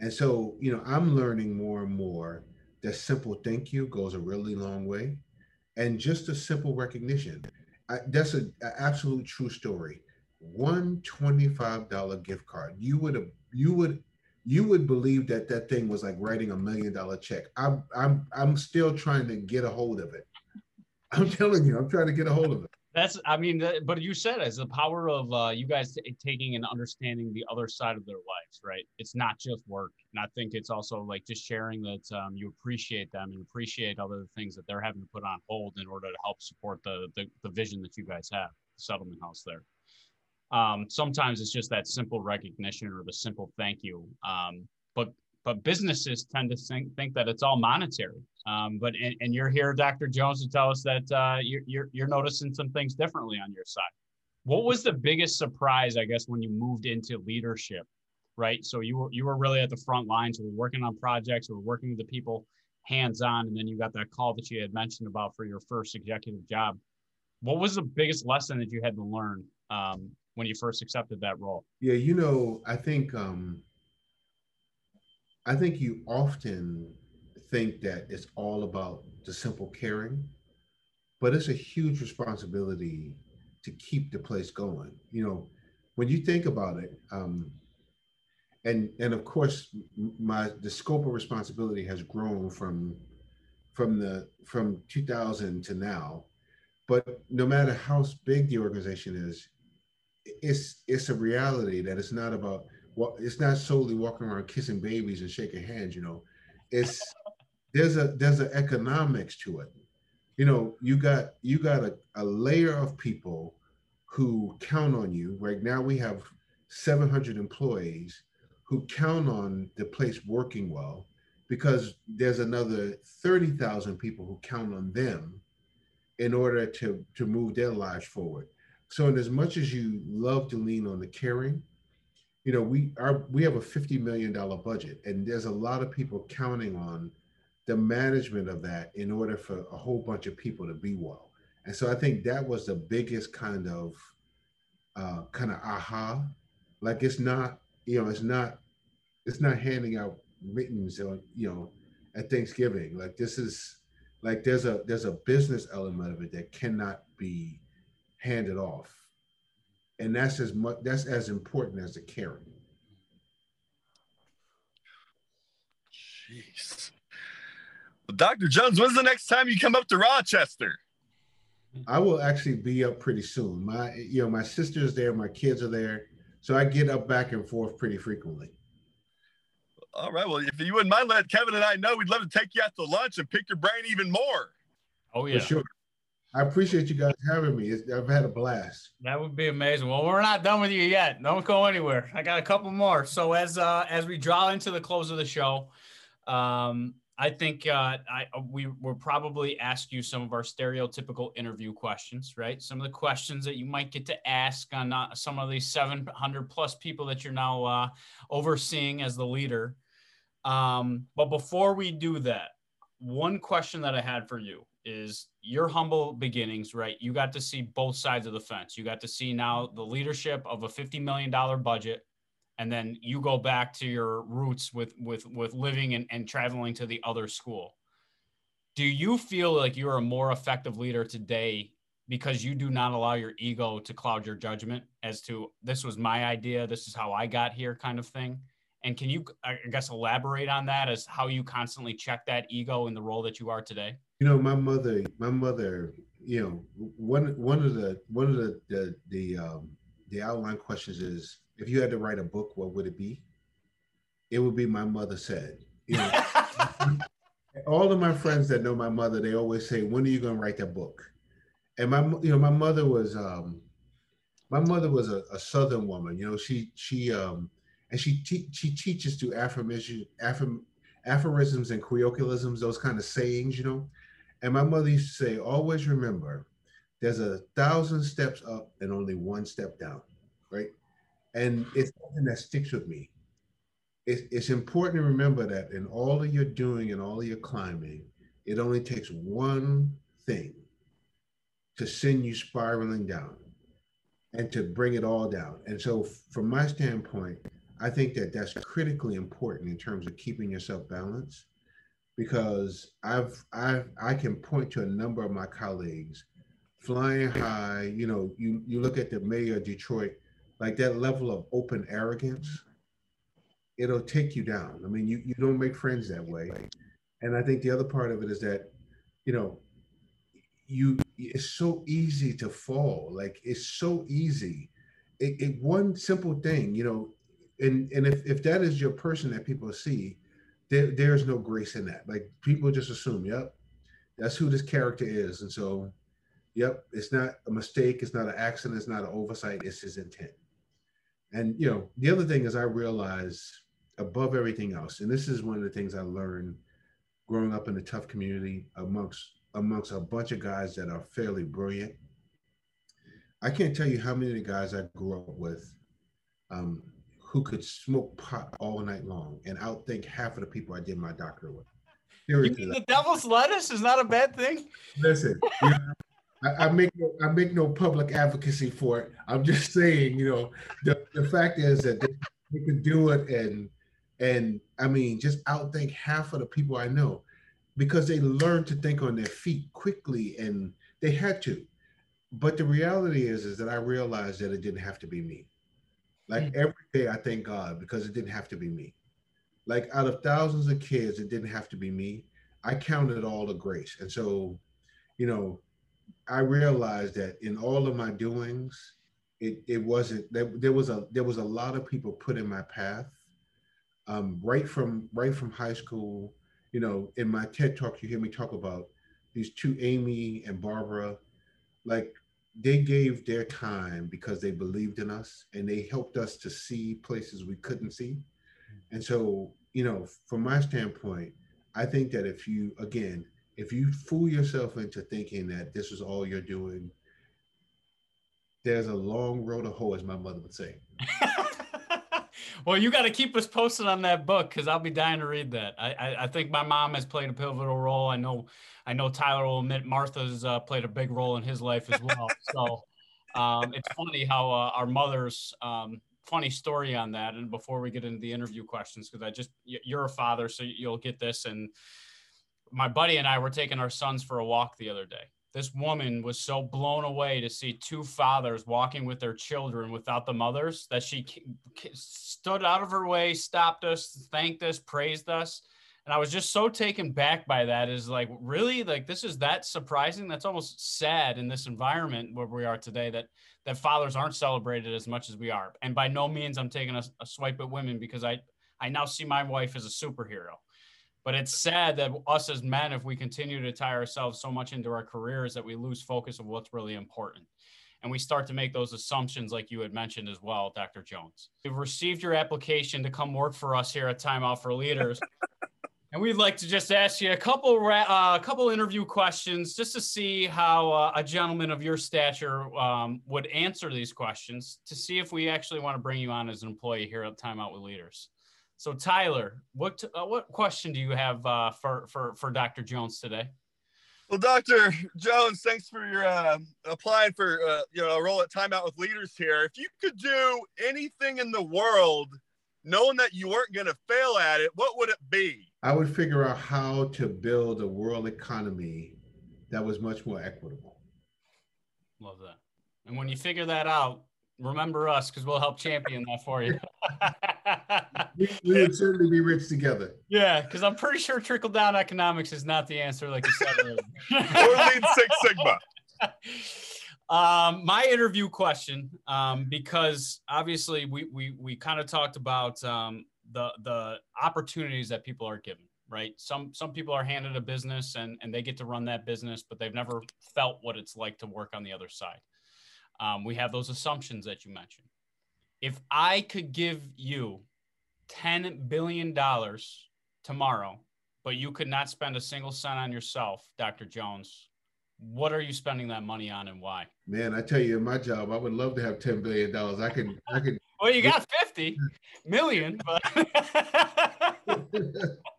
And so, you know, I'm learning more and more that simple thank you goes a really long way. And just a simple recognition I, that's an absolute true story. One twenty-five dollar gift card. You would have, you would, you would believe that that thing was like writing a million dollar check. I'm, I'm, I'm still trying to get a hold of it. I'm telling you, I'm trying to get a hold of it. That's, I mean, but you said as the power of uh, you guys t- taking and understanding the other side of their lives, right? It's not just work. And I think it's also like just sharing that um, you appreciate them and appreciate other things that they're having to put on hold in order to help support the, the, the vision that you guys have, settlement house there. Um, sometimes it's just that simple recognition or the simple thank you. Um, but but businesses tend to think, think that it's all monetary. Um, but and, and, you're here, Dr. Jones, to tell us that uh, you're, you're, you're noticing some things differently on your side. What was the biggest surprise, I guess, when you moved into leadership, right? So you were you were really at the front lines. We were working on projects. We were working with the people hands on, and then you got that call that you had mentioned about for your first executive job. What was the biggest lesson that you had to learn um, when you first accepted that role? Yeah, you know, I think um, I think you often think that it's all about the simple caring, but it's a huge responsibility to keep the place going. You know, when you think about it, um, and and of course, my the scope of responsibility has grown from from the from 2000 to now. But no matter how big the organization is, it's it's a reality that it's not about well, it's not solely walking around kissing babies and shaking hands. You know, it's there's a there's an economics to it. You know, you got you got a, a layer of people who count on you. Right now, we have 700 employees who count on the place working well because there's another 30,000 people who count on them in order to, to move their lives forward. So, in as much as you love to lean on the caring, you know, we are we have a $50 million budget, and there's a lot of people counting on the management of that in order for a whole bunch of people to be well. And so I think that was the biggest kind of uh, kind of aha. Like it's not, you know, it's not, it's not handing out mittens you know, at Thanksgiving. Like this is like there's a there's a business element of it that cannot be handed off. And that's as much that's as important as the caring. Jeez. Well, Dr. Jones, when's the next time you come up to Rochester? I will actually be up pretty soon. My, you know, my sister's there, my kids are there, so I get up back and forth pretty frequently. All right. Well, if you wouldn't mind, let Kevin and I know. We'd love to take you out to lunch and pick your brain even more. Oh yeah, For sure. I appreciate you guys having me. I've had a blast. That would be amazing. Well, we're not done with you yet. Don't go anywhere. I got a couple more. So as uh, as we draw into the close of the show, um, I think uh, I we will probably ask you some of our stereotypical interview questions, right? Some of the questions that you might get to ask on uh, some of these 700 plus people that you're now uh, overseeing as the leader. Um, but before we do that, one question that I had for you is your humble beginnings, right? You got to see both sides of the fence. You got to see now the leadership of a $50 million budget and then you go back to your roots with with with living and, and traveling to the other school do you feel like you're a more effective leader today because you do not allow your ego to cloud your judgment as to this was my idea this is how i got here kind of thing and can you i guess elaborate on that as how you constantly check that ego in the role that you are today you know my mother my mother you know one one of the one of the the the, um, the outline questions is if you had to write a book, what would it be? It would be my mother said. You know, (laughs) all of my friends that know my mother, they always say, "When are you going to write that book?" And my, you know, my mother was, um, my mother was a, a Southern woman. You know, she she um, and she te- she teaches through affirmation, affirm, aphorisms and colloquialisms, those kind of sayings. You know, and my mother used to say, "Always remember, there's a thousand steps up and only one step down." Right? and it's something that sticks with me. It's, it's important to remember that in all of your doing and all of your climbing, it only takes one thing to send you spiraling down and to bring it all down. And so, from my standpoint, I think that that's critically important in terms of keeping yourself balanced because I've I I can point to a number of my colleagues flying high. You know, you you look at the mayor of Detroit like that level of open arrogance, it'll take you down. I mean, you, you don't make friends that way. And I think the other part of it is that, you know, you it's so easy to fall. Like it's so easy. It, it one simple thing, you know, and and if, if that is your person that people see, there, there's no grace in that. Like people just assume, yep, that's who this character is. And so, yep, it's not a mistake, it's not an accident, it's not an oversight, it's his intent. And you know, the other thing is I realize above everything else, and this is one of the things I learned growing up in a tough community amongst amongst a bunch of guys that are fairly brilliant. I can't tell you how many of the guys I grew up with um, who could smoke pot all night long and outthink half of the people I did my doctorate with. You mean the devil's lettuce is not a bad thing? Listen, you know, I, I, make no, I make no public advocacy for it. I'm just (laughs) saying, you know, the, the fact is that they, they can do it and and I mean just outthink half of the people I know because they learned to think on their feet quickly and they had to. But the reality is is that I realized that it didn't have to be me. Like mm-hmm. every day I thank God because it didn't have to be me. Like out of thousands of kids, it didn't have to be me. I counted all the grace. And so, you know, I realized that in all of my doings, it, it wasn't there, there was a there was a lot of people put in my path. Um, right from right from high school, you know, in my TED talk, you hear me talk about these two Amy and Barbara. Like they gave their time because they believed in us and they helped us to see places we couldn't see. And so, you know, from my standpoint, I think that if you, again, if you fool yourself into thinking that this is all you're doing, there's a long road to hoe, as my mother would say. (laughs) well, you got to keep us posted on that book because I'll be dying to read that. I, I, I think my mom has played a pivotal role. I know I know Tyler will admit Martha's uh, played a big role in his life as well. (laughs) so um, it's funny how uh, our mother's um, funny story on that. And before we get into the interview questions, because I just you're a father, so you'll get this. And my buddy and I were taking our sons for a walk the other day this woman was so blown away to see two fathers walking with their children without the mothers that she stood out of her way, stopped us, thanked us, praised us. And I was just so taken back by that is like, really? Like, this is that surprising? That's almost sad in this environment where we are today that that fathers aren't celebrated as much as we are. And by no means I'm taking a, a swipe at women because I, I now see my wife as a superhero. But it's sad that us as men, if we continue to tie ourselves so much into our careers, that we lose focus of what's really important. And we start to make those assumptions, like you had mentioned as well, Dr. Jones. We've received your application to come work for us here at Time Out for Leaders. (laughs) and we'd like to just ask you a couple a uh, couple interview questions just to see how uh, a gentleman of your stature um, would answer these questions to see if we actually want to bring you on as an employee here at Time Out with Leaders. So Tyler, what uh, what question do you have uh, for for for Dr. Jones today? Well, Dr. Jones, thanks for your uh, applying for uh, you know a role at Time Out with Leaders here. If you could do anything in the world, knowing that you weren't going to fail at it, what would it be? I would figure out how to build a world economy that was much more equitable. Love that. And when you figure that out, remember us because we'll help champion that for you. (laughs) we, we, would certainly be rich together. Yeah, because I'm pretty sure trickle down economics is not the answer, like you said. or Lean (laughs) Six Sigma. (laughs) Um, my interview question, um, because obviously we we we kind of talked about um, the the opportunities that people are given, right? Some some people are handed a business and and they get to run that business, but they've never felt what it's like to work on the other side. Um, we have those assumptions that you mentioned. If I could give you $10 billion tomorrow, but you could not spend a single cent on yourself, Dr. Jones, what are you spending that money on and why? Man, I tell you, in my job, I would love to have $10 billion. I could, I could. (laughs) well, you got 50 million, but. (laughs) (laughs)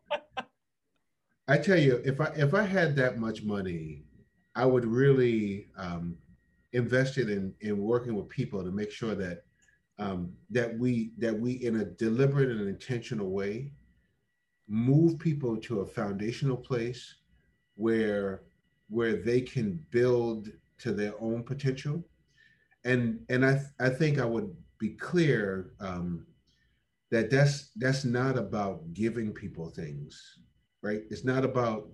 I tell you, if I if I had that much money, I would really um, invested in in working with people to make sure that um, that we that we in a deliberate and intentional way move people to a foundational place where where they can build to their own potential. And and i i think i would be clear um, that that's that's not about giving people things right? It's not about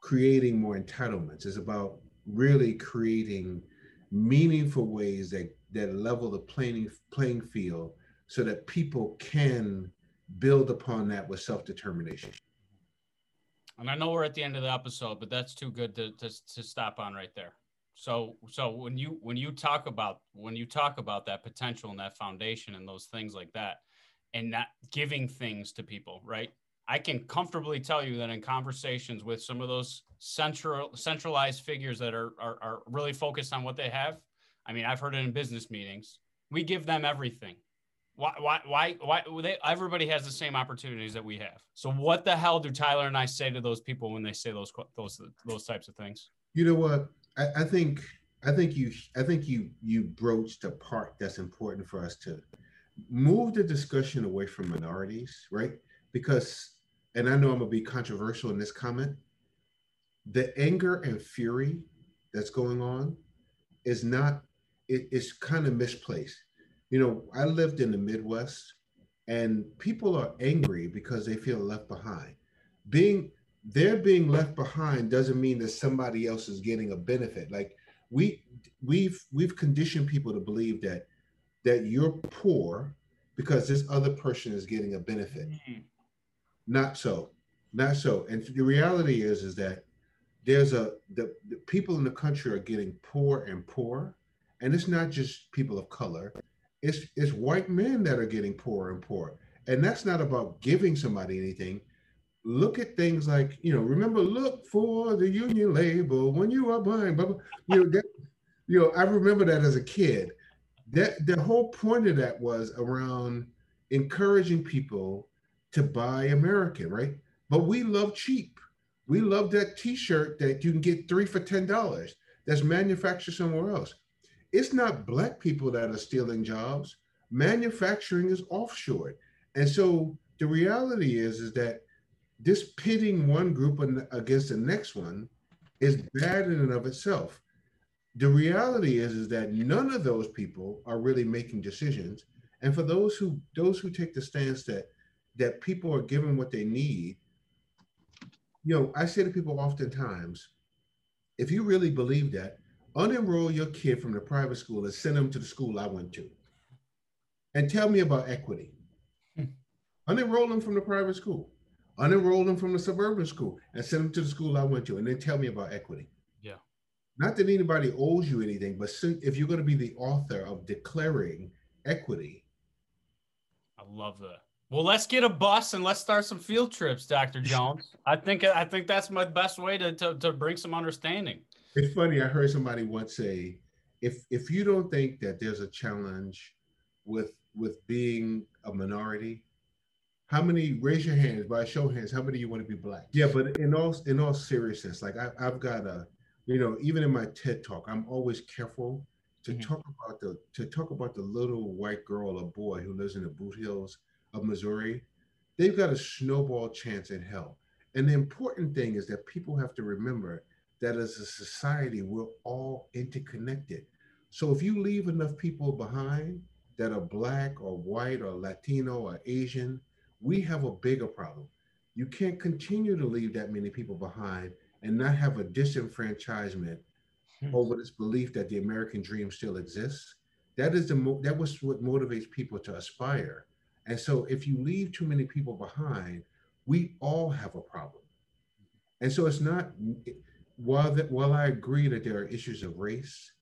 creating more entitlements. It's about really creating meaningful ways that that level the playing playing field so that people can build upon that with self-determination. And i know we're at the end of the episode but that's too good to, to, to stop on right there. So so when you when you talk about when you talk about that potential and that foundation and those things like that and not giving things to people right I can comfortably tell you that in conversations with some of those central centralized figures that are, are, are really focused on what they have. I mean, I've heard it in business meetings. We give them everything. Why, why, why, why they, everybody has the same opportunities that we have. So what the hell do Tyler and I say to those people when they say those, those, those types of things? You know what? I, I think, I think you, I think you, you broached a part that's important for us to move the discussion away from minorities, right? Because and I know I'm gonna be controversial in this comment, the anger and fury that's going on is not, it, it's kind of misplaced. You know, I lived in the Midwest and people are angry because they feel left behind. Being they're being left behind doesn't mean that somebody else is getting a benefit. Like we we've we've conditioned people to believe that that you're poor because this other person is getting a benefit. Mm-hmm. Not so, not so. And the reality is, is that there's a the, the people in the country are getting poor and poor and it's not just people of color. It's it's white men that are getting poor and poor, and that's not about giving somebody anything. Look at things like you know. Remember, look for the union label when you are buying. Blah. You know that. You know, I remember that as a kid. That the whole point of that was around encouraging people to buy American, right? But we love cheap. We love that T-shirt that you can get three for ten dollars. That's manufactured somewhere else. It's not black people that are stealing jobs. Manufacturing is offshored, and so the reality is is that this pitting one group against the next one is bad in and of itself. The reality is is that none of those people are really making decisions, and for those who those who take the stance that that people are given what they need you know, I say to people oftentimes, if you really believe that, unenroll your kid from the private school and send them to the school I went to. And tell me about equity. (laughs) Unenroll them from the private school, unenroll them from the suburban school, and send them to the school I went to, and then tell me about equity. Yeah. Not that anybody owes you anything, but if you're going to be the author of declaring equity. I love that. Well, let's get a bus and let's start some field trips, Dr. (laughs) Jones. I think I think that's my best way to, to, to bring some understanding. It's funny. I heard somebody once say, if if you don't think that there's a challenge with with being a minority, how many raise your hands by show hands? How many you want to be black? Yeah, but in all in all seriousness, like I, I've got a, you know, even in my TED talk, I'm always careful to mm-hmm. talk about the to talk about the little white girl or boy who lives in the Boot Hills of Missouri, they've got a snowball chance in hell. And the important thing is that people have to remember that as a society, we're all interconnected. So if you leave enough people behind that are Black or white or Latino or Asian, we have a bigger problem. You can't continue to leave that many people behind and not have a disenfranchisement hmm. over this belief that the American dream still exists. That is the mo- that was what motivates people to aspire. And so if you leave too many people behind, we all have a problem. And so it's not while that while I agree that there are issues of race,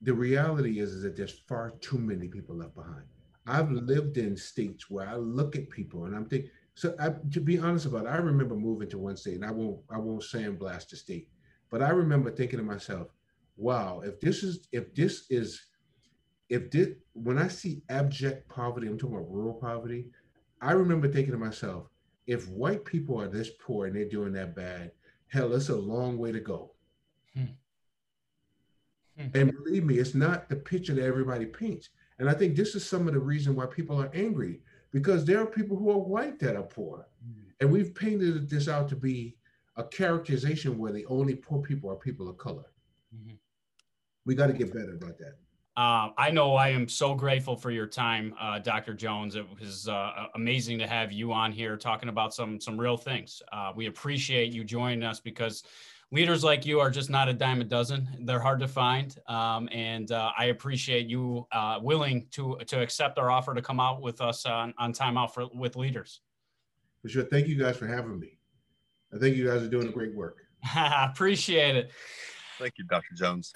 the reality is, is that there's far too many people left behind. I've lived in states where I look at people and I'm thinking, so I, to be honest about it, I remember moving to one state and I won't I won't sandblast the state, but I remember thinking to myself, wow, if this is if this is if did when I see abject poverty, I'm talking about rural poverty, I remember thinking to myself, if white people are this poor and they're doing that bad, hell, it's a long way to go. Hmm. Hmm. And believe me, it's not the picture that everybody paints. And I think this is some of the reason why people are angry because there are people who are white that are poor. Hmm. And we've painted this out to be a characterization where the only poor people are people of color. Mm-hmm. We got to get better about that. Uh, I know I am so grateful for your time, uh, Dr. Jones. It was uh, amazing to have you on here talking about some some real things. Uh, we appreciate you joining us because leaders like you are just not a dime a dozen. They're hard to find, um, and uh, I appreciate you uh, willing to to accept our offer to come out with us on on time out for with leaders. For sure. Thank you guys for having me. I think you guys are doing a great work. I (laughs) appreciate it. Thank you, Dr. Jones.